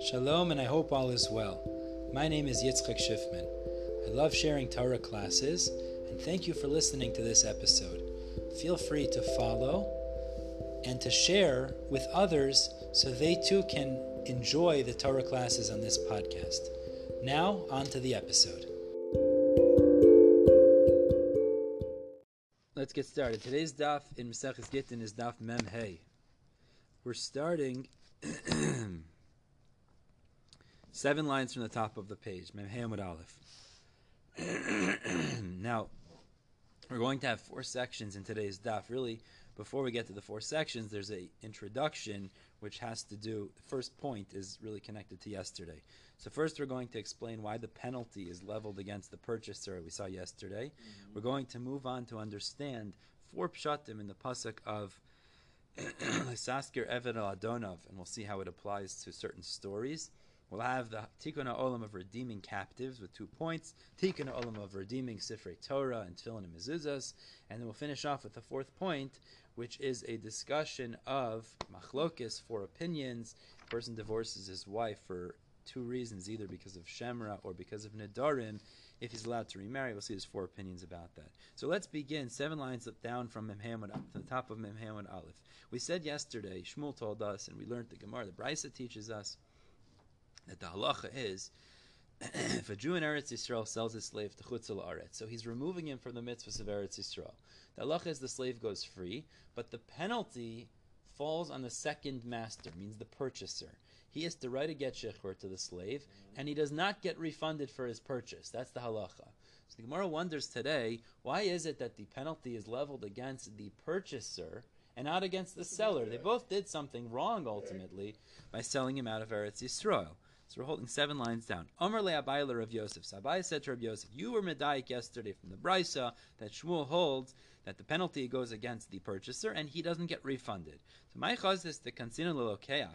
Shalom, and I hope all is well. My name is Yitzchak Schiffman. I love sharing Torah classes, and thank you for listening to this episode. Feel free to follow and to share with others so they too can enjoy the Torah classes on this podcast. Now, on to the episode. Let's get started. Today's daf in Maseches Gittin is daf Mem Hey. We're starting seven lines from the top of the page, Mem Hey Amud Aleph. now, we're going to have four sections in today's daf. Really, before we get to the four sections, there's a introduction which has to do. The first point is really connected to yesterday. So first, we're going to explain why the penalty is leveled against the purchaser we saw yesterday. Mm-hmm. We're going to move on to understand four pshatim in the pasuk of Saskir Eved Adonov, and we'll see how it applies to certain stories. We'll have the Tikkun Olam of redeeming captives with two points, Tikkun Olam of redeeming Sifrei Torah and Tefillin and Mezuzahs, and then we'll finish off with the fourth point, which is a discussion of machlokis, four opinions. A person divorces his wife for two reasons, either because of Shemra or because of Nidarim. If he's allowed to remarry, we'll see there's four opinions about that. So let's begin seven lines down from Memhamud up to the top of Memhamud Aleph. We said yesterday, Shmuel told us, and we learned the Gemara, the Brisa teaches us that the halacha is if a Jew in Eretz Yisrael sells his slave to Chutzal Aretz, so he's removing him from the mitzvahs of Eretz Yisrael. The halacha is the slave goes free, but the penalty falls on the second master, means the purchaser he has to write a get shechur to the slave, and he does not get refunded for his purchase. That's the halacha. So the Gemara wonders today, why is it that the penalty is leveled against the purchaser and not against the seller? They both did something wrong ultimately by selling him out of Eretz Yisrael. So we're holding seven lines down. Omer le Abayla Rav Yosef. So Abai said to Rav Yosef, you were medayik yesterday from the Brisa that Shmuel holds that the penalty goes against the purchaser and he doesn't get refunded. So my chaz is the kansina lelokeach.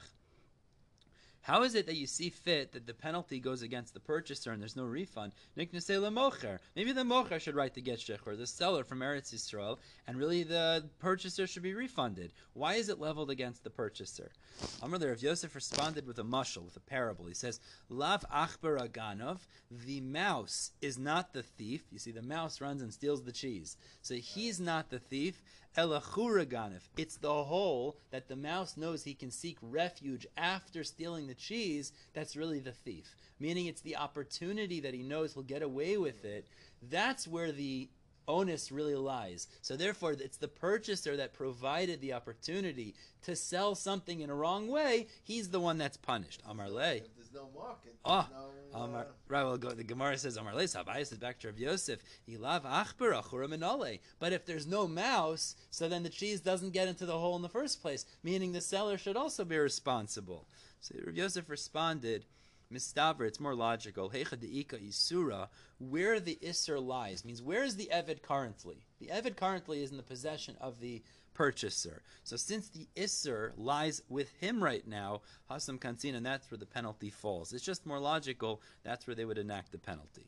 How is it that you see fit that the penalty goes against the purchaser and there's no refund? Maybe the mocher should write the get shechor, the seller from Eretz Yisrael, and really the purchaser should be refunded. Why is it leveled against the purchaser? Amr Rav Yosef responded with a mushal, with a parable. He says, Lav achbar aganov, the mouse is not the thief. You see, the mouse runs and steals the cheese. So he's not the thief. Elachuraganif. It's the hole that the mouse knows he can seek refuge after stealing the cheese that's really the thief. Meaning it's the opportunity that he knows he'll get away with it. That's where the onus really lies. So therefore, it's the purchaser that provided the opportunity to sell something in a wrong way. He's the one that's punished. Amar There's no market. Oh, no, uh, Amar, right. Well, go, the Gemara says Amar Le. Sabai says back to Rav Yosef. Ilav achber achura But if there's no mouse, so then the cheese doesn't get into the hole in the first place. Meaning the seller should also be responsible. So Rav Yosef responded. Mistaver, it's more logical. Hecha deika isura, where the isser lies, means where is the Evid currently? The Evid currently is in the possession of the purchaser. So since the isser lies with him right now, hasam kansin, and that's where the penalty falls. It's just more logical. That's where they would enact the penalty.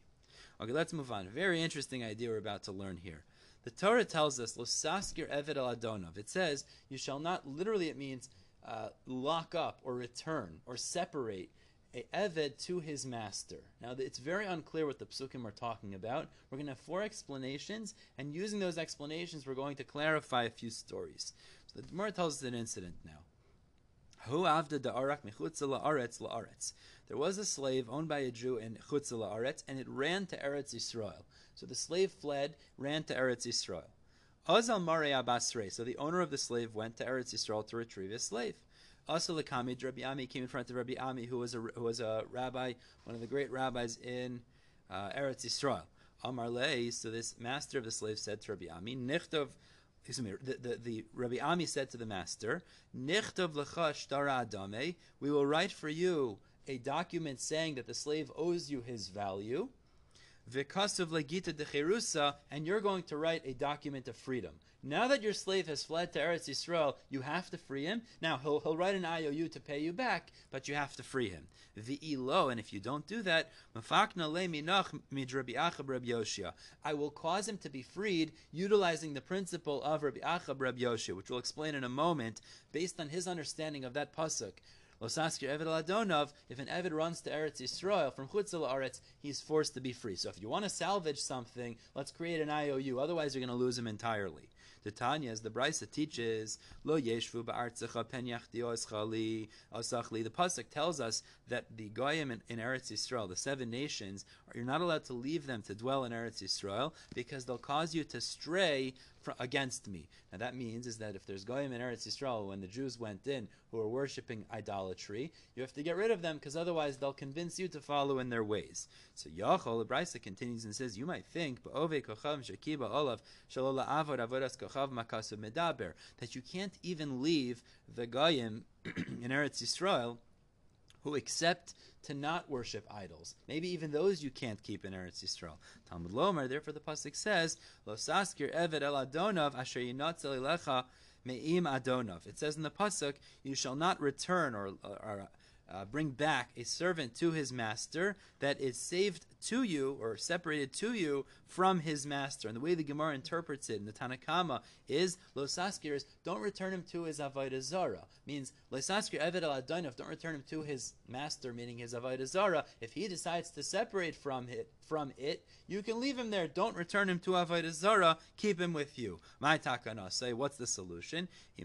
Okay, let's move on. Very interesting idea we're about to learn here. The Torah tells us, "Losaskir eved al adonov." It says, "You shall not." Literally, it means uh, lock up or return or separate a Eved to his master. Now, it's very unclear what the psukim are talking about. We're going to have four explanations, and using those explanations, we're going to clarify a few stories. So the Gemara tells us an incident now. There was a slave owned by a Jew in Chutz La'aretz, and it ran to Eretz Yisrael. So the slave fled, ran to Eretz Yisrael. Azal Mare Abasre. So the owner of the slave went to Eretz Yisrael to retrieve his slave. Also, Lakamid, Rabbi Ami came in front of Rabbi Ami, who was a, who was a rabbi, one of the great rabbis in uh, Eretz Yisrael. Amar Lei, so this master of the slave said to Rabbi Ami, Nichtov, excuse me, the, the, the Rabbi Ami said to the master, Nichtov lecha shtara adame, we will write for you a document saying that the slave owes you his value. Vikasav legita de cherusa, and you're going to write a document of freedom. Now that your slave has fled to Eretz Yisrael, you have to free him. Now he'll, he'll write an IOU to pay you back, but you have to free him. V'ilo, and if you don't do that, I will cause him to be freed, utilizing the principle of Rabbi Achab Rabbi Yoshia, which we'll explain in a moment, based on his understanding of that pasuk. Losaskir Eved if an Eved runs to Eretz Yisrael from Chutzal Aretz, he's forced to be free. So if you want to salvage something, let's create an IOU. Otherwise, you're going to lose him entirely. The Tanya, as the Brisa teaches, Lo Yeshvu Ba'artzecha Pen Yachdi Osachli. The pasuk tells us that the Goyim in, in Eretz Yisrael, the seven nations, you're not allowed to leave them to dwell in Eretz Yisrael because they'll cause you to stray against me. Now that means is that if there's goyim in Eretz Yisrael, when the Jews went in who are worshiping idolatry, you have to get rid of them because otherwise they'll convince you to follow in their ways. So Yachol Brisa continues and says, you might think that you can't even leave the goyim in Eretz Yisrael who accept to not worship idols. Maybe even those you can't keep in Eretz Yisrael. Talmud Lomer, therefore the pasuk says, "Lo saskir eved el adonov asher yinatzel elecha me'im adonov." It says in the pasuk, "You shall not return or, or uh, bring back a servant to his master that is saved to you or separated to you from his master. And the way the Gemara interprets it in the Tanakama is Losaskir is don't return him to his Avodah Zara. Means Losaskir Eved al don't return him to his master, meaning his Avodah Zara. If he decides to separate from it, from it, you can leave him there. Don't return him to Avodah Zara. Keep him with you. My takana say, what's the solution? He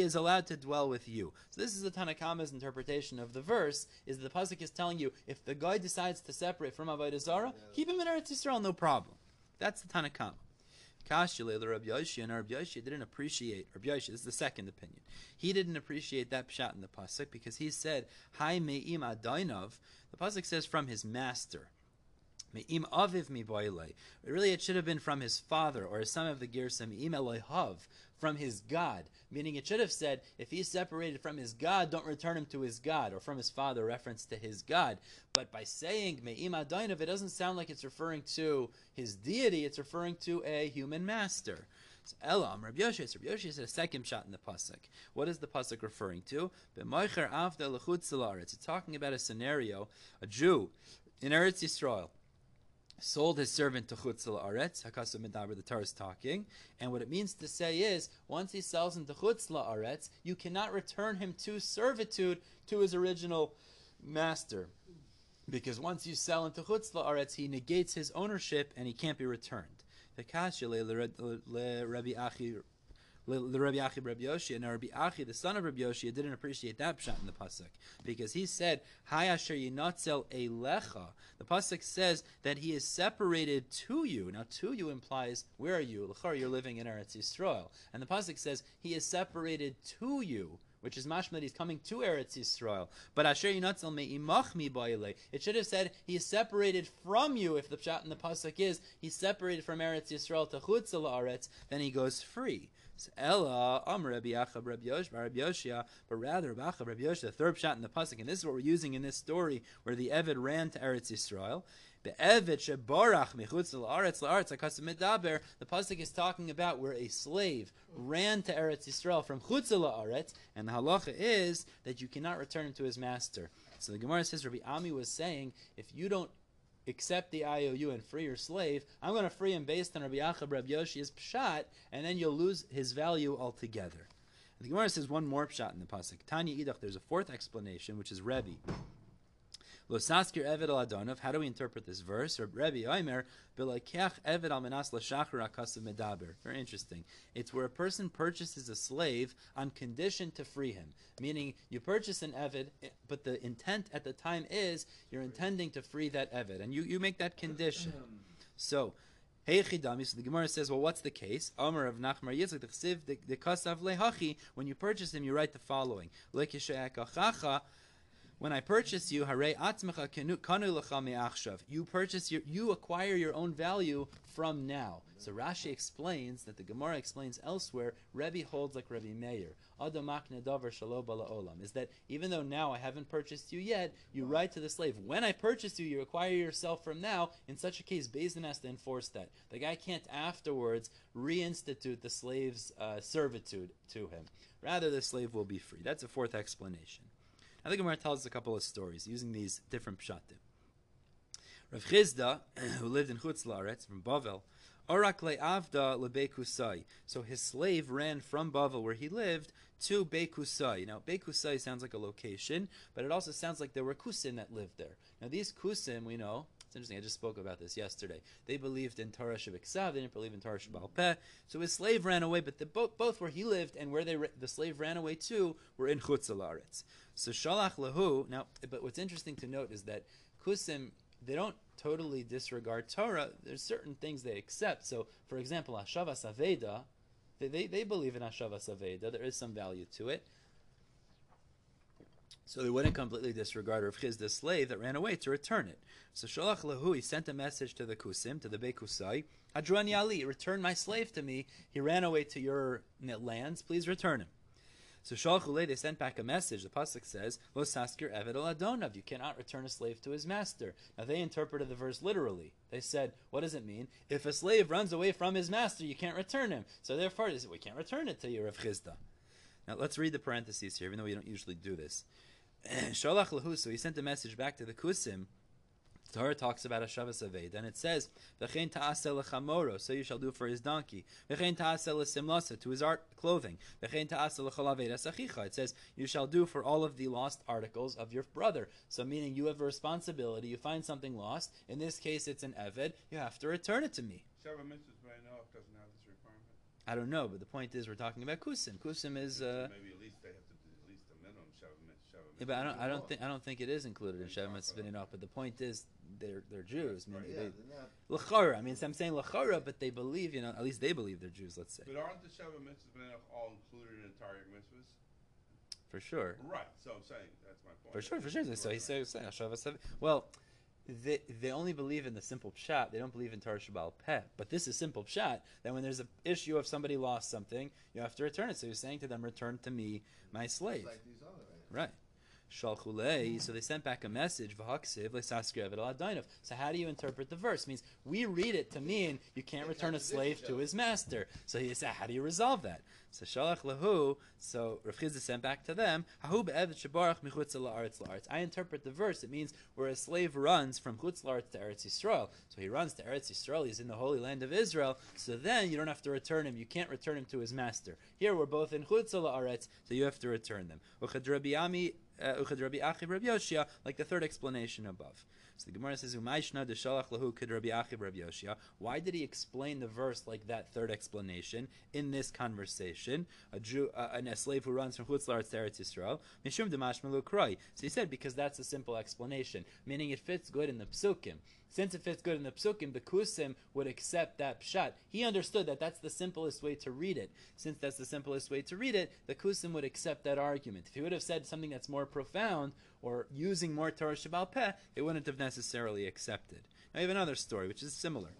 is allowed to dwell with you. So this is the Tanakama's interpretation of the verse. Is the pasuk is telling you if the guy decides to separate from Avodah Zara, keep him in Eretz Yisrael, no problem. That's the Tanakama. Kashile, the Rabbi Yoshi, and Rabbi Yoshi didn't appreciate, Rabbi Yoshi, this is the second opinion. He didn't appreciate that pshat in the Pasuk because he said, Hai me'im adainov. The Pasuk says from his master. Me'im aviv mi Really, it should have been from his father, or some of the Gersa, me'im elohav, from his God. Meaning it should have said, if he's separated from his God, don't return him to his God, or from his father, reference to his God. But by saying Me'im Adainov, it doesn't sound like it's referring to his deity, it's referring to a human master. So Elam, Rabbi Yoshi, Rabbi Yoshi said a second shot in the pasuk. What is the pasuk referring to? It's talking about a scenario, a Jew in Eretz Yisrael sold his servant to Chutzal Aretz, Hakasu Medaber, the Torah is talking. And what it means to say is, once he sells him to Chutzal Aretz, you cannot return him to servitude to his original master. Because once you sell into Chutzal Aretz, he negates his ownership and he can't be returned. Rabbi the Rabbi Achi Rabbi Yoshi, and Rabbi Achi, the son of Rabbi Yoshi, didn't appreciate that pshat in the pasuk because he said, "Hay asher yinatzel elecha." The pasuk says that he is separated to you. Now, to you implies where are you? Lechar, you're living in Eretz Yisrael, and the pasuk says he is separated to you which is mashma that he's coming to Eretz Yisrael. But asher yinatzel me'imach mi It should have said he is separated from you. If the pshat in the pasuk is he's separated from Eretz Yisrael to chutzah Eretz, then he goes free. Ella Amr Rabbi Achab Rabbi Yoshia, but rather Rabbi Achab Rabbi Yoshia, the third shot in the pasuk, and this is what we're using in this story where the Eved ran to Eretz Yisrael. The pasuk is talking about where a slave ran to Eretz Yisrael from chutz la'aretz, and the halacha is that you cannot return him to his master. So the Gemara says Rabbi Ami was saying, if you don't accept the IOU and free your slave, I'm going to free him based on Rabbi Yachab Rabbi Yoshi's pshat, and then you'll lose his value altogether. And the Gemara says one more pshat in the pasuk. Tanya Idach. There's a fourth explanation, which is Rebbe. Losaskir Eved al Adonov. How do we interpret this verse? Or Rebbe Oimer Bilakech Eved al Menas Lashachar Akasav Medaber. Very interesting. It's where a person purchases a slave on condition to free him. Meaning, you purchase an Eved, but the intent at the time is you're intending to free that Eved, and you, you make that condition. So. So the Gemara says, well, what's the case? Amar of Nachmar Yitzchak, the Chsiv, the Kasav Lehachi, when you purchase him, you write the following when I purchase you, You purchase your, you acquire your own value from now. So Rashi explains that the Gemara explains elsewhere. Rebbe holds like Rebbe Meir. Is that even though now I haven't purchased you yet, you write to the slave, when I purchase you, you acquire yourself from now. In such a case, Beis Din has to enforce that. The guy can't afterwards reinstitute the slave's uh, servitude to him. Rather, the slave will be free. That's a fourth explanation. Now the Gemara tells us a couple of stories using these different pshatim. Rav Chisda, who lived in Chutz Laaretz, from Bavel, Orak le'avda lebekusai. So his slave ran from Bavel, where he lived, to Beikusai. Now, Beikusai sounds like a location, but it also sounds like there were Kusim that lived there. Now, these Kusim, we know, it's interesting, I just spoke about this yesterday. They believed in Torah Shabbat they didn't believe in Torah Shabbat Peh. So his slave ran away, but the, both, both where he lived and where they the slave ran away to were in Chutzalaretz. So Shalach Lahu, now, but what's interesting to note is that Kusim, they don't totally disregard Torah. There's certain things they accept. So, for example, Ashavas Aveda, they, they, they believe in Ashavas Aveda. There is some value to it. So they wouldn't completely disregard Rav Chiz, the slave that ran away, to return it. So Shalach Lahu, he sent a message to the Kusim, to the Bekusai, Hadrani Ali, return my slave to me. He ran away to your lands. Please return him. So Shalchule, they sent back a message. The pasuk says, "Lo saskir eved adonav." You cannot return a slave to his master. Now they interpreted the verse literally. They said, "What does it mean? If a slave runs away from his master, you can't return him." So therefore, they said, "We can't return it to you, Rav Chisda." Now let's read the parentheses here, even though we don't usually do this. Shalach lahu. So he sent a message back to the Kusim the Torah talks about a Shavas Aved, and it says, "V'chein ta'asel lechamoro," so you shall do for his donkey. V'chein ta'asel lesimlasa, to his art clothing. V'chein ta'asel lechalaved asachicha. It says, "You shall do for all of the lost articles of your brother." So, meaning you have a responsibility. You find something lost. In this case, it's an Eved. You have to return it to me Mitzvah doesn't have this requirement. I don't know, but the point is, we're talking about kusim. Kusim is. Uh, maybe at least they have to do at least a minimum Shavah Yeah, but I don't. I don't think. I don't think it is included in Shavah Mitzvah But the point is, they're they're Jews. I mean, Right, yeah, they, Lachara. I mean, so I'm saying lachara, but they believe, you know, at least they believe they're Jews. Let's say But aren't the Shavah Mitzvahs all included in entire mitzvahs? for sure, Right. So I'm saying that's my point. for sure, for sure. So Right, he says, saying well, they they only believe in the simple pshat. They don't believe in Torah Shabbal Peh. But this is simple pshat. That when there's an issue of somebody lost something, you have to return it. So he's saying to them, "Return to me my slave." Like. Right. Shalchulei. So they sent back a message. V'haksiv lesaskrev el So how do you interpret the verse? It means we read it to mean you can't return a slave to his master. So he said, how do you resolve that? So shalach lahu. So Rav Chisda sent back to them. Be'evet michutz la'aretz la'aretz. I interpret the verse. It means where a slave runs from chutz la'aretz to Eretz Yisrael. So he runs to Eretz Yisrael. He's in the holy land of Israel. So then you don't have to return him. You can't return him to his master. Here we're both in chutz la'aretz, so you have to return them. Uchad Rabbi uh, Uchad Rabbi Achiv Rabbi like the third explanation above. So the Gemara says, "Umayshna de shalach kid Rabbi Achiv Rabbi Yoshia." Why did he explain the verse like that third explanation in this conversation? A Jew, uh, and a slave who runs from Chutz La'aretz to Eretz Yisrael, mishum demashmalu kroi. So he said because that's a simple explanation, meaning it fits good in the psukim. Since it fits good in the psukim, the kusim would accept that pshat. He understood that that's the simplest way to read it. Since that's the simplest way to read it, the kusim would accept that argument. If he would have said something that's more profound or using more Torah Shabbal Peh, they wouldn't have necessarily accepted. Now, I have another story which is similar.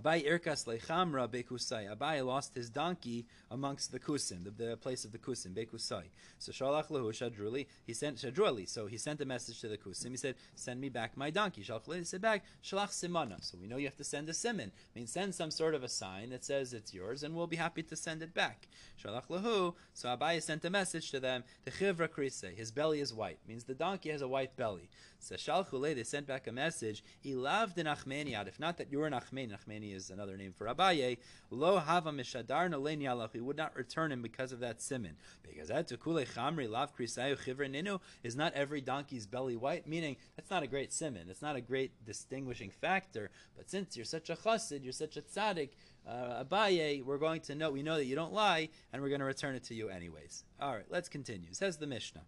Abai Irkas Lechamra Bekusai. Abai lost his donkey amongst the Kusim, the, the place of the Kusim, Bekusai. So Shalach Lahu Shadruli, he sent Shadruli. So he sent a message to the Kusim. He said, Send me back my donkey. Shalach Lahu said back, Shalach Simana. So we know you have to send a simon. I mean, send some sort of a sign that says it's yours, and we'll be happy to send it back. Shalach Lahu. So Abai sent a message to them, the Chivra Krise. His belly is white. Means the donkey has a white belly. So Shalchule, they sent back a message, Ilav de Nachmaniad. If not that you're an Nachmani, Nachmani is another name for Abaye, Lo Hava Mishadar Nalein Yalach. We would not return him because of that simin. Because that Tukule Chamri Lav Krisayu Chivra Ninu is not every donkey's belly white, meaning that's not a great simin. It's not a great distinguishing factor. But since you're such a chassid, you're such a tzaddik, uh, Abaye, we're going to know, we know that you don't lie, and we're going to return it to you anyways. All right, let's continue. Says the Mishnah.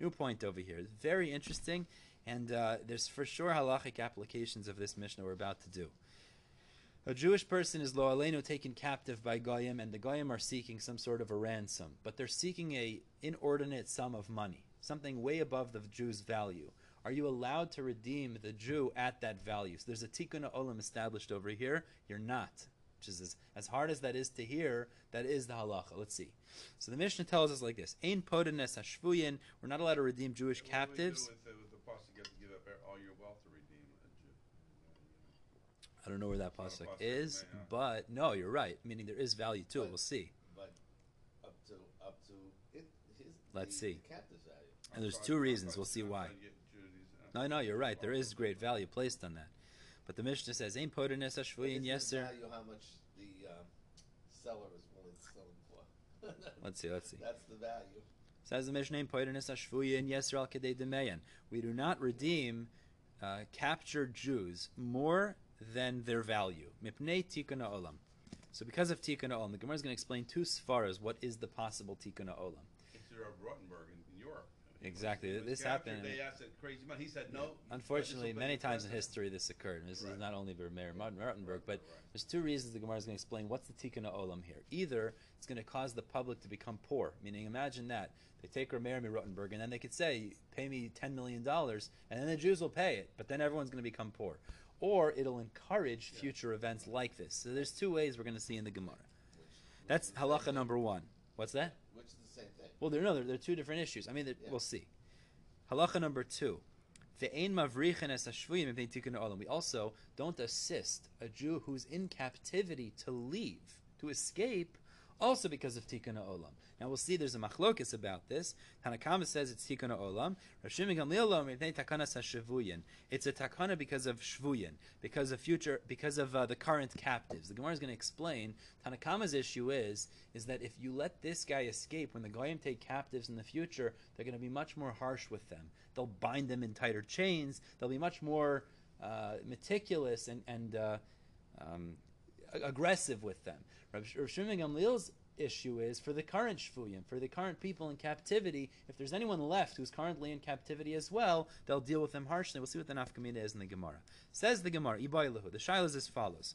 New point over here. Very interesting. And uh, there's for sure halachic applications of this Mishnah we're about to do. A Jewish person is lo aleinu taken captive by goyim, and the goyim are seeking some sort of a ransom, but they're seeking a inordinate sum of money, something way above the Jew's value. Are you allowed to redeem the Jew at that value? So there's a tikkun olam established over here. You're not, which is as, as hard as that is to hear. That is the halacha. Let's see. So the Mishnah tells us like this: Ein podenes hashvuyin. We're not allowed to redeem Jewish captives. with the, with the pasuk, you have to give up all your wealth to redeem a Jew? I don't know where that Not a pasuk pasuk, is, yeah. but no, you're right. Meaning there is value to it. We'll see. But up to up to it, his Let's the, see. the value. And there's two reasons. We'll see why. trying to get Judy's, uh, No, no, you're right. There is great value placed on that. But the Mishnah says, "Ain't hashvuyin." it's Yes, sir. Value how much the um, seller is willing to sell for. Let's see. Let's see. That's the value. Says the Mishnah in Poidenis Ashvuyin Yisrael Kedei Demeyan. We do not redeem uh, captured Jews more than their value. Mipnei Tikkun Olam. So because of Tikkun Olam, the Gemara is going to explain two svaras what is the possible Tikkun Olam. It's your Rottenberg in, in Europe. Exactly. Was This happened- They asked that crazy money. He said no. Unfortunately, many times in history this occurred. And this Right. is not only for Mayor Martin Rottenberg, Right, but right. there's two reasons the Gemara is going to explain what's the tikkun olam here. Either it's going to cause the public to become poor, meaning imagine that they take Rameir Rottenberg and then they could say, "Pay me ten million dollars," and then the Jews will pay it, but then everyone's going to become poor. Or it'll encourage future events like this. So there's two ways we're going to see in the Gemara. That's halacha number one. What's that? Which is the same thing. Well, there no, there are two different issues. I mean, Yeah. we'll see. Halacha number two. Ve'ein mavrichen es hashvuyim mipnei tikkun ha'olam. We also don't assist a Jew who's in captivity to leave, to escape, also because of tikkun ha'olam. Now we'll see there's a machlokis about this. Hanakama says it's tikkun ha'olam. Rav Shimon Gamliel. It's a takana because of shvuyin, because of future, because of uh, the current captives. The Gemara is going to explain. Tanakama's issue is is that if you let this guy escape, when the goyim take captives in the future, they're going to be much more harsh with them. They'll bind them in tighter chains. They'll be much more uh, meticulous and and uh, um, aggressive with them. Rav Shimon Gamliel's issue is for the current shvuyim, for the current people in captivity. If there's anyone left who's currently in captivity as well, they'll deal with them harshly. We'll see what the nafkamina is in the Gemara. Says the Gemara, Ibaylahu. The shaila is as follows.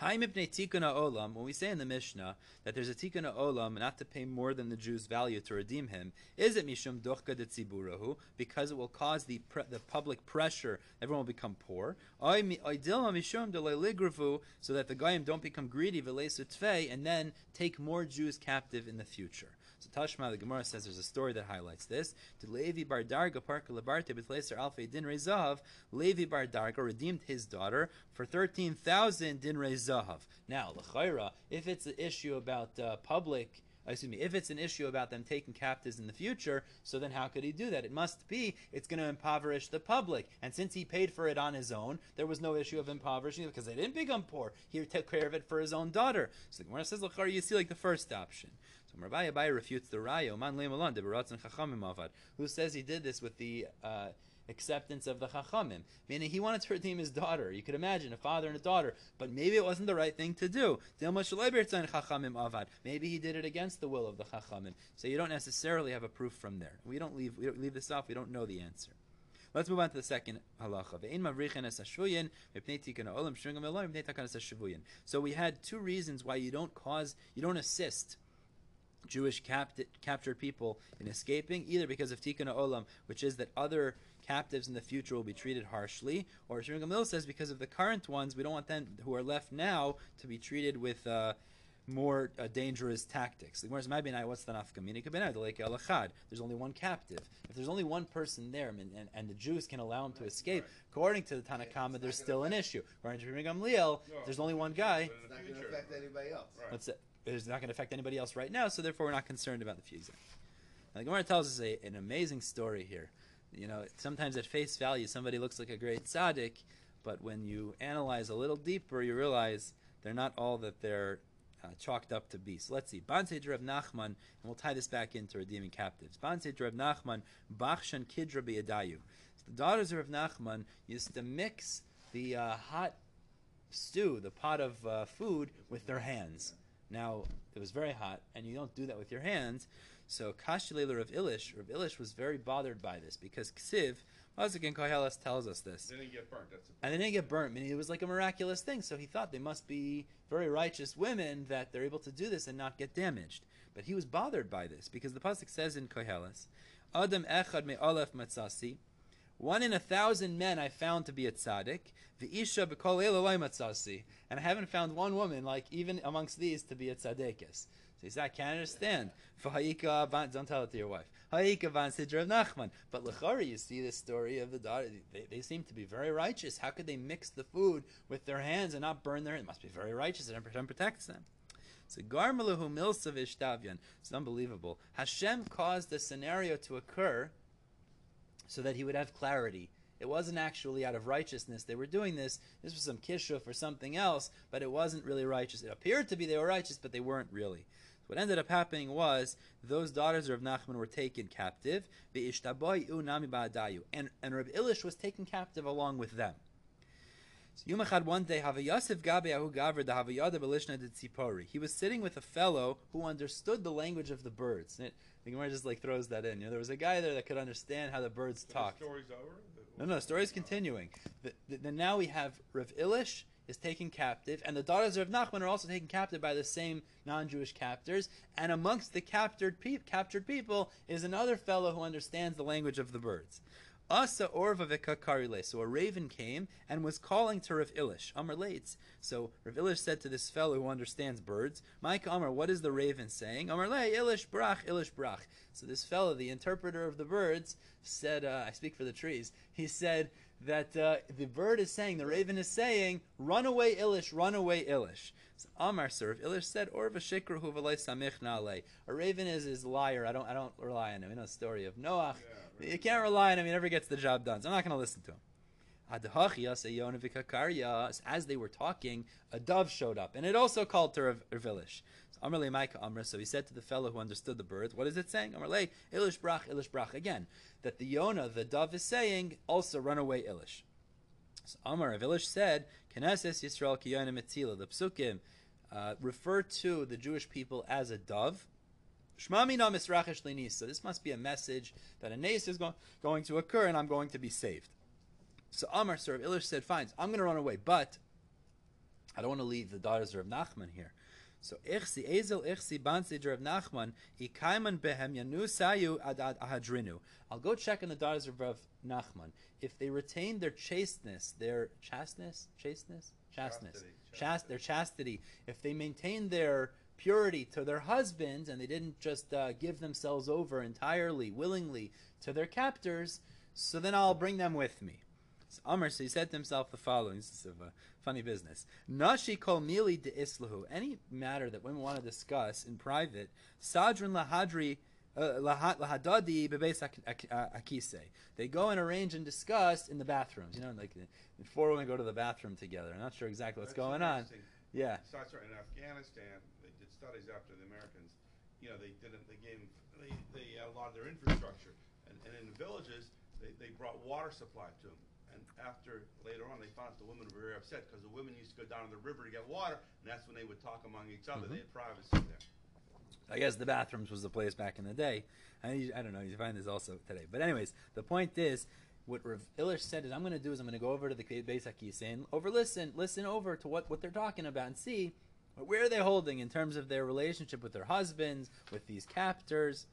Tikkun olam. When we say in the Mishnah that there's a tikkun olam not to pay more than the Jew's value to redeem him, is it mishum dochka de tziburahu because it will cause the pre- the public pressure, everyone will become poor. Mishum so that the goyim don't become greedy and then take more Jews captive in the future. So Tashma, the Gemara says there's a story that highlights this. To Levi bar Darga parka labarte b'tleiser alfei din zahav, Levi bar Darga redeemed his daughter for thirteen thousand din zahav. Now, l'chayra, if it's an issue about uh, public. Excuse me. If it's an issue about them taking captives in the future, so then how could he do that? It must be it's going to impoverish the public. And since he paid for it on his own, there was no issue of impoverishing because they didn't become poor. He took care of it for his own daughter. So the Gemara says, "L'chayra, you see like the first option." Rabbi Abai refutes the Avad, who says he did this with the uh, acceptance of the Chachamim. Meaning he wanted to redeem his daughter. You could imagine a father and a daughter, but maybe it wasn't the right thing to do. Maybe he did it against the will of the Chachamim. So you don't necessarily have a proof from there. We don't leave, we don't leave this off, we don't know the answer. Let's move on to the second halacha. So we had two reasons why you don't cause, you don't assist Jewish capt- captured people in escaping, either because of tikkun Olam, which is that other captives in the future will be treated harshly, or Shimon Gamliel says because of the current ones, we don't want them who are left now to be treated with uh, more uh, dangerous tactics. The Gemara says, "Maybe what's the nafkamina? Kabinai, the lake alachad. There's only one captive. If there's only one person there, and, and, and the Jews can allow him to escape, according to the Yeah, Tanakhama, not there's gonna still an issue. According to Shimon Gamliel, No. there's only one guy. But It's not going to affect anybody else. Right. What's it? It's not going to affect anybody else right now, so therefore we're not concerned about the future. Now, the Gemara tells us a, an amazing story here. You know, sometimes at face value, somebody looks like a great tzaddik, but when you analyze a little deeper, you realize they're not all that they're uh, chalked up to be. So let's see. Banse Rav Nachman, and we'll tie this back into redeeming captives. Banse Rav Nachman, Bachshan Kidra Biyadayu. So the daughters of Rav Nachman used to mix the uh, hot stew, the pot of uh, food, with their hands. Now, it was very hot, and you don't do that with your hands. So, Kashilela Rav Ilish, Rav Ilish was very bothered by this because Ksiv, Mazik Koheles tells us this. They didn't get burnt. That's And they didn't get burnt, meaning it was like a miraculous thing. So he thought they must be very righteous women that they're able to do this and not get damaged. But he was bothered by this because the pasuk says in Koheles, Adam echad me aleph matzasi, one in a thousand men I found to be a tzaddik, the isha matzasi, and I haven't found one woman like even amongst these to be a tzaddikis. So he said, I can't understand. Don't tell it to your wife. Ha'ika van Sidra of Nachman. But Lechari, you see the story of the daughter. They, they seem to be very righteous. How could they mix the food with their hands and not burn their It must be very righteous and Hashem protects them. So Garmalahu Milsav Ishtavyan. It's unbelievable. Hashem caused the scenario to occur so that he would have clarity. It wasn't actually out of righteousness they were doing this. This was some kishuf or something else, but it wasn't really righteous. It appeared to be they were righteous, but they weren't really. What ended up happening was those daughters of Nachman were taken captive. And, and Reb Elish was taken captive along with them. So Yumachad one day. He was sitting with a fellow who understood the language of the birds. It, the Gemara just like throws that in. You know, there was a guy there that could understand how the birds So. The story's over? No, no, the story's oh. continuing. The, the, the, now we have Rav Ilish is taken captive, and the daughters of Nachman are also taken captive by the same non-Jewish captors. And amongst the captured pe- captured people is another fellow who understands the language of the birds. Asa orva. So a raven came and was calling to Rav Ilish. Amr lates. So Rav Ilish said to this fellow who understands birds, Mike Amr, what is the raven saying? Amr le Ilish brach, Ilish brach. So this fellow, the interpreter of the birds, said, uh, I speak for the trees, he said that uh, the bird is saying, the raven is saying, run away Ilish, run away Ilish. So Amar Sir, Ilish said, Orva shikruhu v'lei samich na'alei. A raven is his liar. I don't, I don't rely on him. You know the story of Noach. Yeah, You can't rely on him. He never gets the job done. So I'm not going to listen to him. As they were talking, a dove showed up, and it also called to Rav So he said to the fellow who understood the bird, "What is it saying?" Ilish brach Ilish brach. Again, that the Yona, the dove, is saying, "Also run away, Ilish." So Amar Rav said, "Knesses Yisrael kiyona metzila." The psukim uh, refer to the Jewish people as a dove. So this must be a message that a nace is go- going to occur, and I'm going to be saved. So Amar, Sir of Ilish said, "Fine, I'm going to run away, but I don't want to leave the daughters of Nachman here." So Ichsi Ezel Ichsi Bansider of Nachman Ikaiman Behem Yanu Sayu Ad Ad Ahadrinu. I'll go check on the daughters of Rav Nachman if they retain their chasteness, their chasteness, chasteness, chasteness, Chastity, Chast- their chastity. If they maintain their purity to their husbands and they didn't just uh, give themselves over entirely, willingly to their captors, so then I'll bring them with me. So Amr, so he said to himself the following: This is a funny business. Nashi kol mili de islahu. Any matter that women want to discuss in private, sadrin lahadri. uh, Lahadadi bebeis ak- ak- uh, akise. They go and arrange and discuss in the bathrooms. You know, like four women go to the bathroom together. I'm not sure exactly what's That's going on. Yeah. So. In Afghanistan, they did studies after the Americans. You know, they didn't. They gave they they had a lot of their infrastructure, and, and in the villages, they, they brought water supply to them. And after later on, they found out the women were very upset because the women used to go down to the river to get water, and that's when they would talk among each other. Mhm. They had privacy there. I guess the bathrooms was the place back in the day. I, I don't know. You find this also today. But anyways, the point is, what Rav Illish said is, I'm going to do is I'm going to go over to the Beis Hakisa and over listen, listen over to what, what they're talking about and see where are they holding in terms of their relationship with their husbands, with these captors.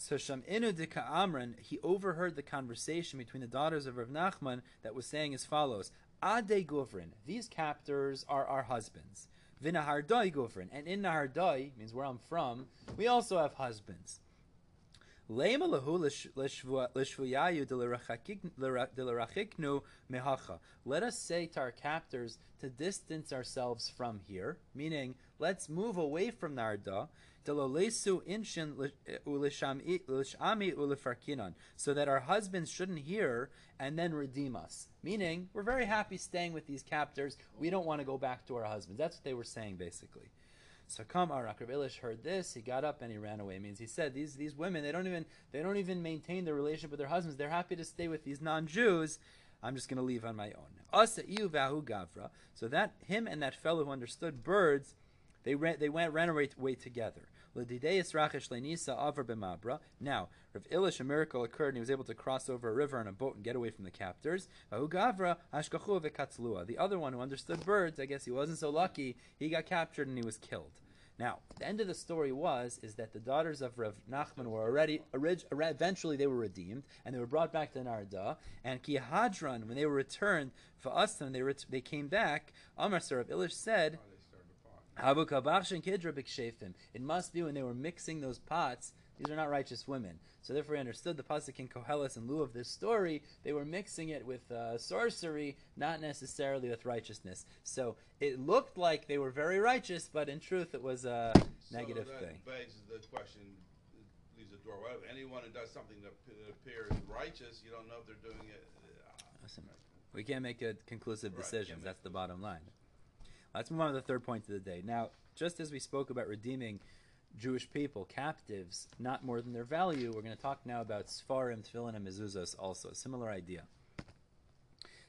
So Shaminu de Ka'amran, he overheard the conversation between the daughters of Rav Nachman that was saying as follows: Ade Guvrin, these captors are our husbands. Vinahardai Guvrin, and in Nahardai means where I'm from, we also have husbands. Let us say to our captors to distance ourselves from here, meaning let's move away from Narda, so that our husbands shouldn't hear and then redeem us. Meaning, we're very happy staying with these captors. We don't want to go back to our husbands. That's what they were saying, basically. So come Arak heard this, he got up and he ran away. It means he said these these women they don't even they don't even maintain their relationship with their husbands. They're happy to stay with these non-Jews. I'm just going to leave on my own. So that him and that fellow who understood birds, they ran they went ran away together. Now Rav Ilish a miracle occurred and he was able to cross over a river on a boat and get away from the captors. The other one who understood birds, I guess he wasn't so lucky. He got captured and he was killed. Now, the end of the story was is that the daughters of Rav Nachman were already eventually they were redeemed and they were brought back to Narada. And Kihadran, when they were returned for us, they ret- they came back. Amar Sir of Ilish said, It must be when they were mixing those pots. These are not righteous women. So therefore, we understood the pasuk in Koheles in lieu of this story. They were mixing it with uh, sorcery, not necessarily with righteousness. So it looked like they were very righteous, but in truth, it was a negative so that thing. begs the question, leaves the door wide open. Anyone who does something that appears righteous, you don't know if they're doing it. uh, Listen, we can't make a conclusive Right, decisions. That's the bottom line. Let's move on to the third point of the day. Now, just as we spoke about redeeming Jewish people, captives, not more than their value. We're going to talk now about Sfarim, Tefillin, and Mezuzos also. Similar idea.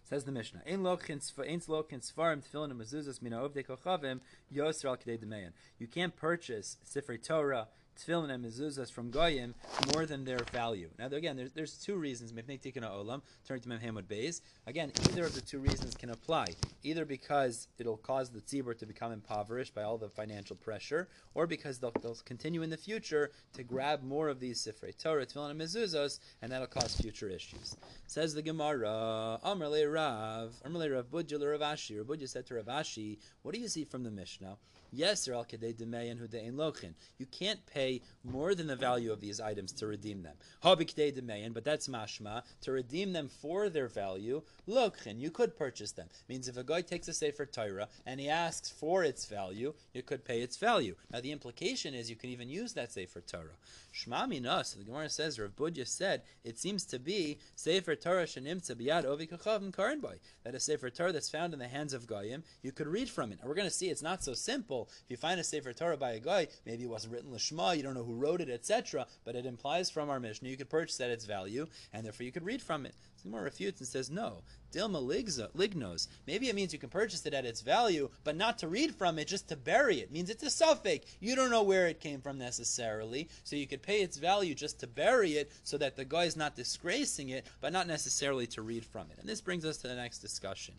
Says the Mishnah, "Ein lochin svarim tefillin and mezuzas mina ovdei kochavim yosr al kedei demeyan." You can't purchase Sifrei Torah, tefillin and mezuzas from goyim more than their value. Now, again, there's, there's two reasons. Mipnei olam. Turn to Mem Hamud Beis. Again, either of the two reasons can apply. Either because it'll cause the tzibur to become impoverished by all the financial pressure, or because they'll, they'll continue in the future to grab more of these Sifrei Torah, tefillin and mezuzos, and that'll cause future issues. Says the Gemara, Amr le Rav, Amr le Rav Budja le Rav Ashi. Rav Budja said to Rav Ashi, what do you see from the Mishnah? Yes, al kedei demeyan hudein lochin. You can't pay more than the value of these items to redeem them. Habi kedei demeyan, but that's mashma. To redeem them for their value, lochin. You could purchase them. Means if a guy takes a sefer Torah and he asks for its value, you could pay its value. Now the implication is you can even use that sefer Torah. Shma minas. The Gemara says, Rav Budja said, it seems to be sefer Torah shenimtza biyad ovi kachavim karenboy. That a sefer Torah that's found in the hands of goyim, you could read from it. And we're going to see it's not so simple if you find a Sefer Torah by a guy, maybe it wasn't written Lishma, you don't know who wrote it, etc., but it implies from our Mishnah you could purchase at its value, and therefore you could read from it. So refutes and says, no, Dilma lignos. Maybe it means you can purchase it at its value, but not to read from it, just to bury it. it means it's a suffix. You don't know where it came from necessarily, so you could pay its value just to bury it, so that the guy is not disgracing it, but not necessarily to read from it. And this brings us to the next discussion.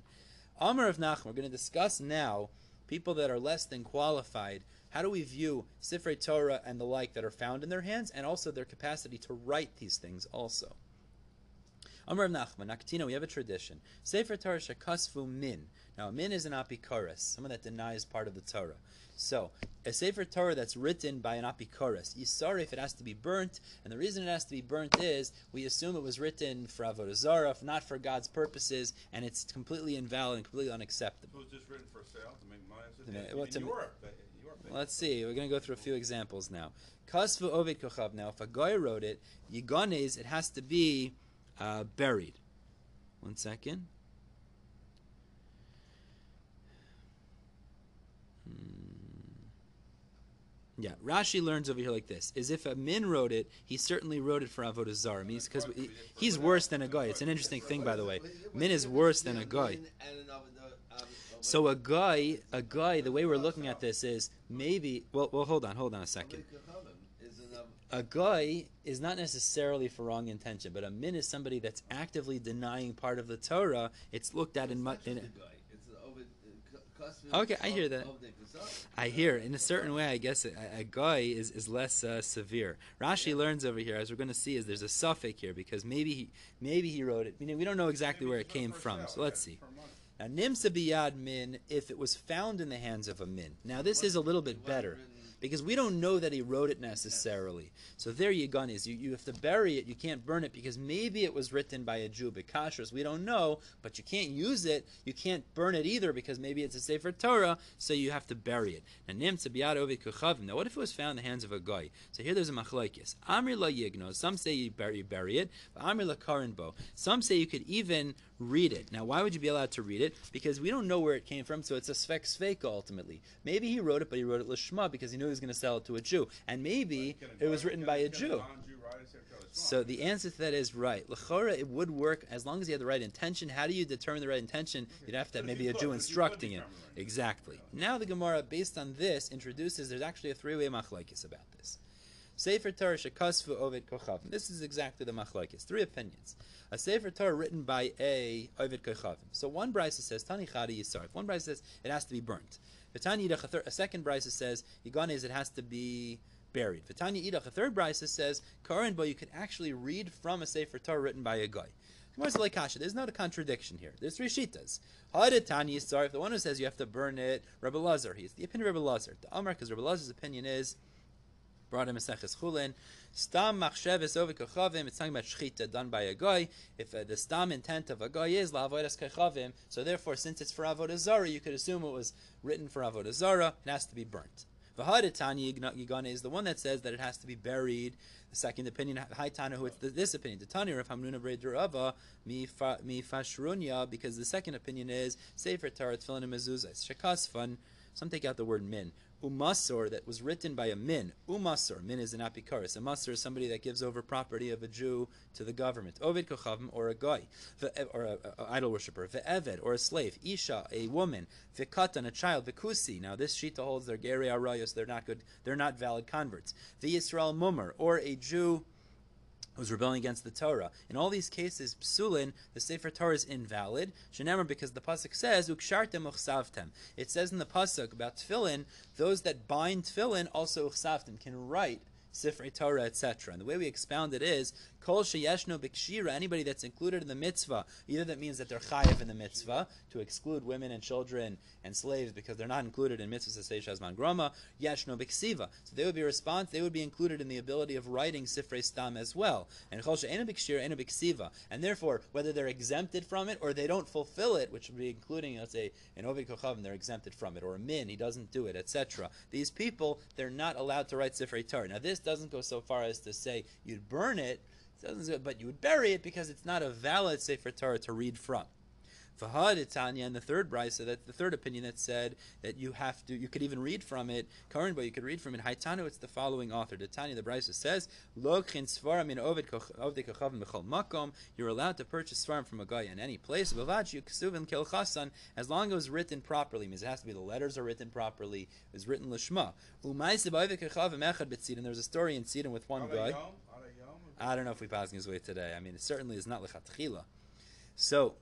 Amr of Nachman, we're going to discuss now people that are less than qualified, how do we view Sifrei Torah and the like that are found in their hands, and also their capacity to write these things also? Amr Nachman, Nakatino, we have a tradition. Sefer Torah shekasfu min. Now, min is an apikoros, someone that denies part of the Torah. So, a Sefer Torah that's written by an apikoros, sorry if it has to be burnt, and the reason it has to be burnt is we assume it was written for Avodah Zarah, not for God's purposes, and it's completely invalid and completely unacceptable. So it's just written for sale to make money? To make- in well, to- Europe, Europe, Let's see. We're going to go through a few examples now. Kasvu Ovid Kochav. Now, if a guy wrote it, Yiganes, it has to be uh, buried. One second. Yeah, Rashi learns over here like this: is if a min wrote it, he certainly wrote it for avodah zarah. Means because he, he's worse than a guy. It's an interesting thing, by the way. Min is worse than a guy. So a guy, a guy. The way we're looking at this is maybe. Well, well, hold on, hold on a second. A guy is not necessarily for wrong intention, but a min is somebody that's actively denying part of the Torah. It's looked at in, mu- in Okay, I hear that. I hear in a certain way. I guess a, a guy is, is less uh, severe. Rashi learns over here, as we're going to see, is there's a suffix here because maybe he maybe he wrote it. Meaning we don't know exactly Maybe where it came from. So let's yeah, see. Now nimsa biyad min if it was found in the hands of a min. Now this is a little bit better because we don't know that he wrote it necessarily. So there you gun is you, you have to bury it. You can't burn it because maybe it was written by a Jew, Bikashras. We don't know, but you can't use it. You can't burn it either because maybe it's a Sefer Torah, so you have to bury it. Now what if it was found in the hands of a guy? So here there's a machlokes. Amir la. Some say you bury, you bury it. La. Some say you could even read it. Now, why would you be allowed to read it? Because we don't know where it came from, so it's a svek sveka ultimately. Maybe he wrote it, but he wrote it lishma because he knew he was going to sell it to a Jew, and maybe it was written by a Jew. non-Jew write a Sefer Torah? It's So the answer to that is right. Lechora, it would work as long as he had the right intention. How do you determine the right intention? You'd have to have maybe a Jew instructing him. determine the right Exactly. Now the Gemara, based on this, introduces there's actually a three-way machlokes about this. Sefer Torah shekasfu ovid kochavim. This is exactly the machlokes. Three opinions. A Sefer Torah written by a ovid kochavim. So one brisa says tani chadi yisarif. One brisa says it has to be burnt. V'tani yidach, a, thir- a second brisa says yiganes it has to be buried. V'tani yidach, a third brisa says karin bo you could actually read from a Sefer Torah written by a guy. There's not a contradiction here. There's three shitas. Hadetani yisarif. The one who says you have to burn it, Rebbe Lazar. He's the opinion of Rebbe Lazar. The Amar, because Rebbe Lazar's opinion is brought in Maseches Chulin. Stam machsheves over kochavim. It's talking about shchita done by a guy. If uh, the stam intent of a guy is la'avodas kochavim, so therefore, since it's for avodah zara, you could assume it was written for avodah zara. It has to be burnt. V'hadetani yigane is the one that says that it has to be buried. The second opinion, Haitana, who it's this opinion, the Tani Rav Hamnuna Breidrava mi fa- mi fashrunya, because the second opinion is Sefer Torah Tefillin and Mezuzah. It's shekasfan. Some take out the word min. Umasor that was written by a min. Umasor, min is an apikaris. A masor is somebody that gives over property of a Jew to the government. Ovid kochavim or a guy, or a, a, idol worshiper. Ve'eved or a slave. Isha, a woman. Ve'katan, a child. Ve'kusi. Now this shita holds they're geri arayos. They're not good. They're not valid converts. Ve'yisrael mummer or a Jew was rebelling against the Torah. In all these cases, psulin, the Sefer Torah is invalid. Shenemar, because the pasuk says ukshartem uchsavtem. It says in the pasuk about tefillin, those that bind tefillin also uchsavtem can write Sifrei Torah, etc. And the way we expound it is Kol sheyeshno b'kshira, anybody that's included in the mitzvah, either that means that they're chayiv in the mitzvah, to exclude women and children and slaves because they're not included in mitzvah sasei shazman groma, yeshno b'ksiva. So they would be response, they would be included in the ability of writing sifrei stam as well. And kol she'enu b'kshira, enu b'ksiva. And therefore, whether they're exempted from it or they don't fulfill it, which would be including, let's say, an ovid kochavim, they're exempted from it, or a min, he doesn't do it, etc. These people, they're not allowed to write sifrei Torah. Now this doesn't go so far as to say you'd burn it, but you would bury it because it's not a valid Sefer Torah to read from. Fahad Itanya and the third brisa, that the third opinion that said that you have to, you could even read from it. Karan, but you could read from it. Haitanu, it's the following author. Tanya, the brisa says, Lokhin svarim in ovid kochavim b'chol makom. You're allowed to purchase svarim from a guy in any place. Bavad you ksuvim kel chasan, as long as it was written properly. Means it has to be the letters are written properly. It was written lishma. Umaisib ovid echad b'tzidin. There's a story in Tzidin with one guy. I don't know if we pass his way today. I mean, it certainly is not lechatchila. So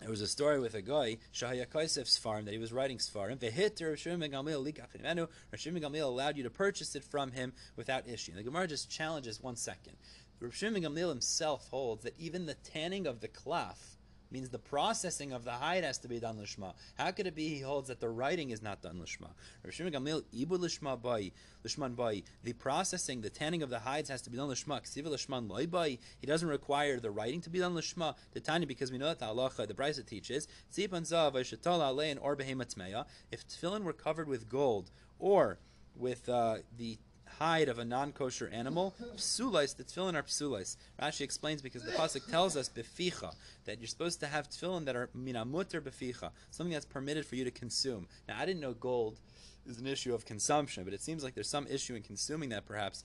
there was a story with a guy, Shahaya Kaisef's farm, that he was writing Svarim. Vehiter Rashim Gamil allowed you to purchase it from him without issue. The Gemara just challenges one second. Rashim Gamil himself holds that even the tanning of the cloth means the processing of the hide has to be done lishma. How could it be he holds that the writing is not done lishma? Gamil ibu lishma bai lishman bai. The processing, the tanning of the hides has to be done lishma. Ksiva lishman loy bai. He doesn't require the writing to be done lishma. The tanya because we know that the halacha the brisa teaches tzipan zav alein or behematmeya. If tefillin were covered with gold or with uh, the hide of a non-kosher animal, psulais, the tefillin are psulais. Rashi explains because the pasuk tells us beficha that you're supposed to have tefillin that are minamuter beficha, something that's permitted for you to consume. Now, I didn't know gold is an issue of consumption, but it seems like there's some issue in consuming that perhaps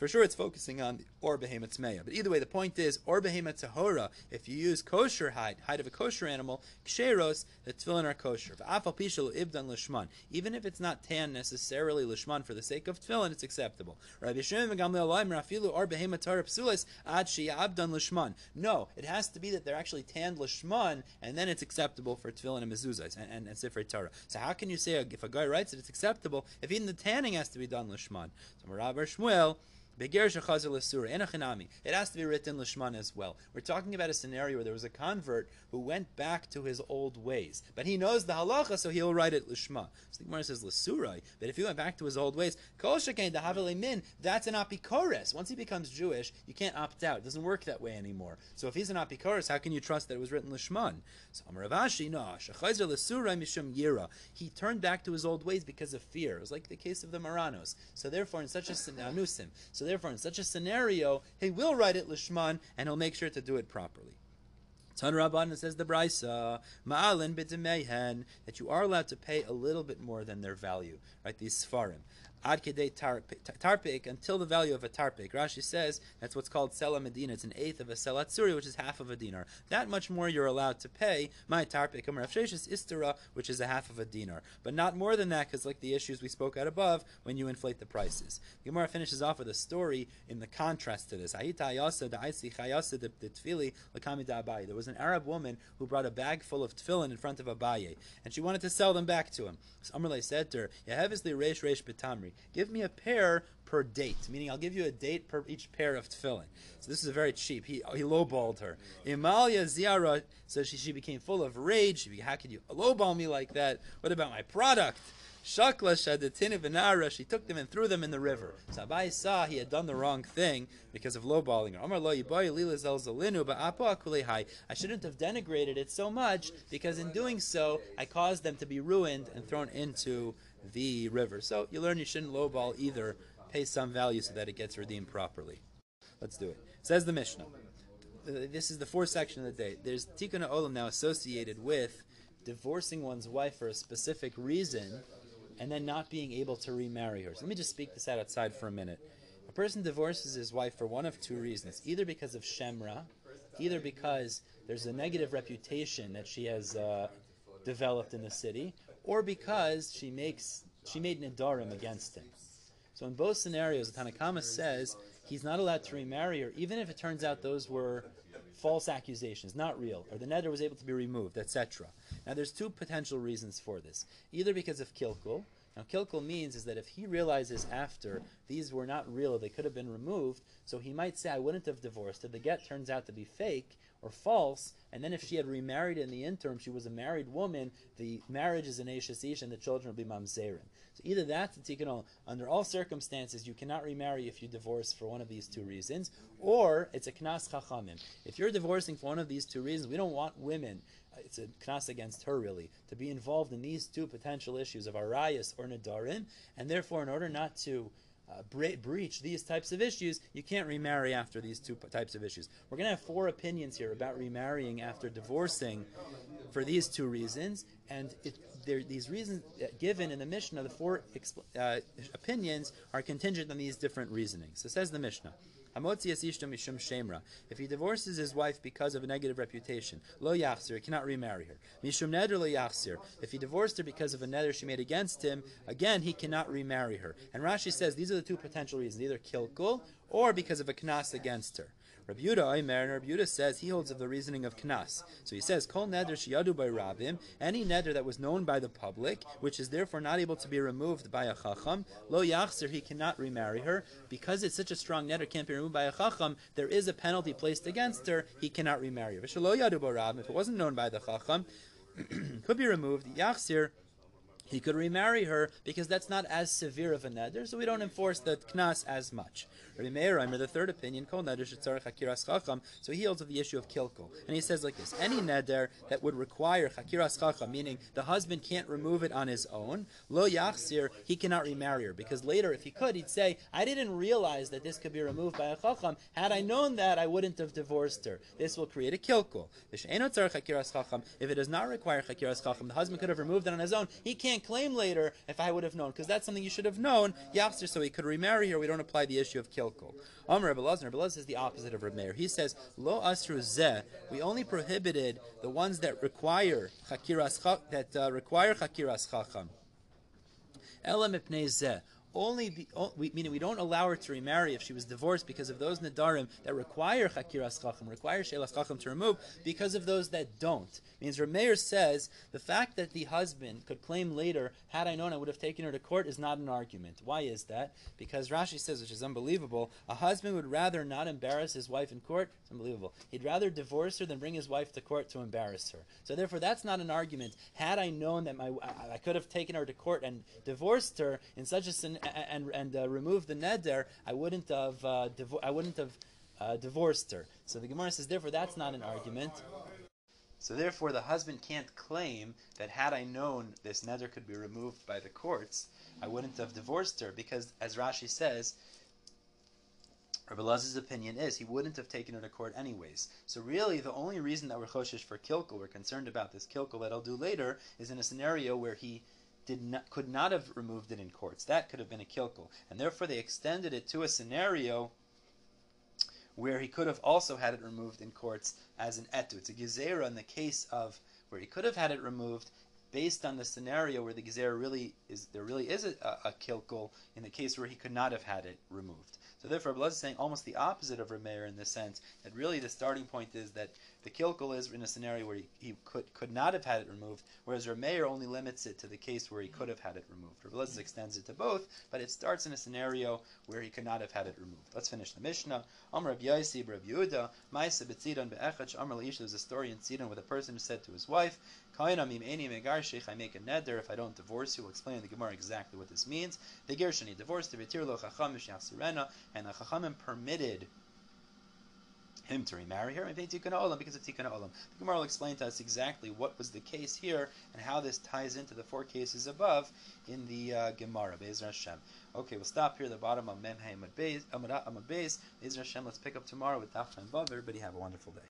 for sure, it's focusing on the or behemoth meya. But either way, the point is or behemoth tahora. If you use kosher hide, hide of a kosher animal, ksheros, the tefillin are kosher. Ibdan lishman. Even if it's not tan necessarily lishman for the sake of tefillin, it's acceptable. Rabbi Shimon or ad abdan lishman. No, it has to be that they're actually tanned lishman, and then it's acceptable for tefillin and mezuzahs and, and, and sifrei Torah. So how can you say if a guy writes it, it's acceptable if even the tanning has to be done lishman? So Rabbi Shmuel. It has to be written lishman as well. We're talking about a scenario where there was a convert who went back to his old ways, but he knows the halacha, so he'll write it lishma. So the Gemara says lasurai, but if he went back to his old ways, kol min, that's an apikores. Once he becomes Jewish, you can't opt out. It doesn't work that way anymore. So if he's an apikores, how can you trust that it was written lishman? So Amaravashi, no, lasurai mishum yira. He turned back to his old ways because of fear. It was like the case of the Maranos. So therefore, in such a anusim, so therefore, in such a scenario, he will write it lishman and he'll make sure to do it properly. Tan Rabban says the Brisa, Ma'alin b'demehen, that you are allowed to pay a little bit more than their value, right? These Sfarim ad kedei tarpik, until the value of a tarpik. Rashi says that's what's called sela medina. It's an eighth of a selatsuri, which is half of a dinar. That much more you're allowed to pay my tarpik is istera, which is a half of a dinar, but not more than that, because like the issues we spoke at above, when you inflate the prices. Gemara finishes off with a story in the contrast to this. There was an Arab woman who brought a bag full of tefillin in front of Abaye, and she wanted to sell them back to him. So Amrle said to her, "Yehevisli reish reish betamri." Give me a pair per date, meaning I'll give you a date per each pair of tefillin. So this is very cheap. He he lowballed her. Imalia Ziara, so she, she became full of rage. She, how could you lowball me like that? What about my product? Shakla Shadatin Vinara, she took them and threw them in the river. So Abaye saw he had done the wrong thing because of lowballing her. I shouldn't have denigrated it so much because in doing so, I caused them to be ruined and thrown into the river. So you learn you shouldn't lowball either. Pay some value so that it gets redeemed properly. Let's do it. Says the Mishnah. This is the fourth section of the day. There's tikkun olam now associated with divorcing one's wife for a specific reason and then not being able to remarry her. So let me just speak this out outside for a minute. A person divorces his wife for one of two reasons either because of Shemra, either because there's a negative reputation that she has uh, developed in the city, or because she makes she made Nidarim against him. So in both scenarios, the Tanakama says he's not allowed to remarry her, even if it turns out those were false accusations, not real, or the neder was able to be removed, etc. Now there's two potential reasons for this. Either because of kilkul. Now kilkul means is that if he realizes after these were not real, they could have been removed, so he might say, I wouldn't have divorced. If the get turns out to be fake, or false, and then if she had remarried in the interim, she was a married woman, the marriage is an Ashes Ish and the children will be Mamzerin. So either that's a tikkun under all circumstances, you cannot remarry if you divorce for one of these two reasons, or it's a knas chachamim. If you're divorcing for one of these two reasons, we don't want women, uh, it's a knas against her really, to be involved in these two potential issues of arayas or nadarim, and therefore in order not to uh, bre- breach these types of issues, you can't remarry after these two p- types of issues. We're going to have four opinions here about remarrying after divorcing for these two reasons, and it, these reasons uh, given in the Mishnah, the four exp- uh, opinions are contingent on these different reasonings. So says the Mishnah. If he divorces his wife because of a negative reputation, lo yachsir, he cannot remarry her. Mishum neder lo yachsir. If he divorced her because of a neder she made against him, again he cannot remarry her. And Rashi says these are the two potential reasons: either kilkul or because of a knas against her. Rabbi Yehuda Omer, and Rabbi Yehuda says he holds of the reasoning of Knas. So he says, Kol neder shiyadu by Rabim, any neder that was known by the public, which is therefore not able to be removed by a Chacham, lo yachzer, he cannot remarry her. Because it's such a strong neder, can't be removed by a Chacham, there is a penalty placed against her, he cannot remarry her. If it wasn't known by the Chacham, could be removed. Yachzir, he could remarry her because that's not as severe of a neder, so we don't enforce the knas as much. Rabbi Meir, Reimer, the third opinion, hakiras so he holds of the issue of kilkul, and he says like this: any neder that would require hakiras chacham, meaning the husband can't remove it on his own, lo yachsir, he cannot remarry her because later, if he could, he'd say, I didn't realize that this could be removed by a chacham. Had I known that, I wouldn't have divorced her. This will create a kilkul. If it does not require hakiras chacham, the husband could have removed it on his own. He can't can't claim later if I would have known, because that's something you should have known. Yafsir, so he could remarry her. We don't apply the issue of kilkul. Amr Rebbe Lazar, Rebbe says the opposite of Rebbe Meir. He says, Lo asru zeh, we only prohibited the ones that require chakiras, that uh, require chakiras chacham. Elam zeh only we, meaning we don't allow her to remarry if she was divorced because of those nadarim that require chakiras chacham, require shelas chacham to remove, because of those that don't. Means Rameir says the fact that the husband could claim later, had I known I would have taken her to court, is not an argument. Why is that? Because Rashi says, which is unbelievable, a husband would rather not embarrass his wife in court. Unbelievable. He'd rather divorce her than bring his wife to court to embarrass her. So therefore, that's not an argument. Had I known that my I, I could have taken her to court and divorced her in such a and and uh, removed the neder, I wouldn't have uh, I wouldn't have uh, divorced her. So the Gemara says, therefore, that's not an argument. So therefore, the husband can't claim that had I known this neder could be removed by the courts, I wouldn't have divorced her because, as Rashi says, Rabbi Lazar's opinion is he wouldn't have taken her to court anyways. So really, the only reason that we're choshish for kilkel, we're concerned about this kilkel that I'll do later, is in a scenario where he did not, could not have removed it in courts. That could have been a kilkel, and therefore they extended it to a scenario where he could have also had it removed in courts as an etu. It's a gezerah in the case of where he could have had it removed based on the scenario where the gezerah really is there really is a, a, a kilkul in the case where he could not have had it removed. So therefore, Abelaz is saying almost the opposite of Rameir in the sense that really the starting point is that the kilkel is in a scenario where he, he could could not have had it removed, whereas Rameir only limits it to the case where he could have had it removed. Abelaz extends it to both, but it starts in a scenario where he could not have had it removed. Let's finish the Mishnah. Amr Rav Yaisi, Rav Yehuda, Ma'isa B'Tzidon Be'echach Amr Leisha. There's a story in Tzidon with a person who said to his wife, I make a neder if I don't divorce you. We'll explain in the Gemara exactly what this means. The Gershoni divorced the Vitir lo Chacham and the Chachamim permitted him to remarry her, and Tikkun Olam because of Tikkun Olam. The Gemara will explain to us exactly what was the case here and how this ties into the four cases above in the uh, Gemara. Be'ezer Hashem. Okay, we'll stop here at the bottom of Mem Amad Beis. Be'ezer Hashem. Let's pick up tomorrow with Daf Vav. Everybody have a wonderful day.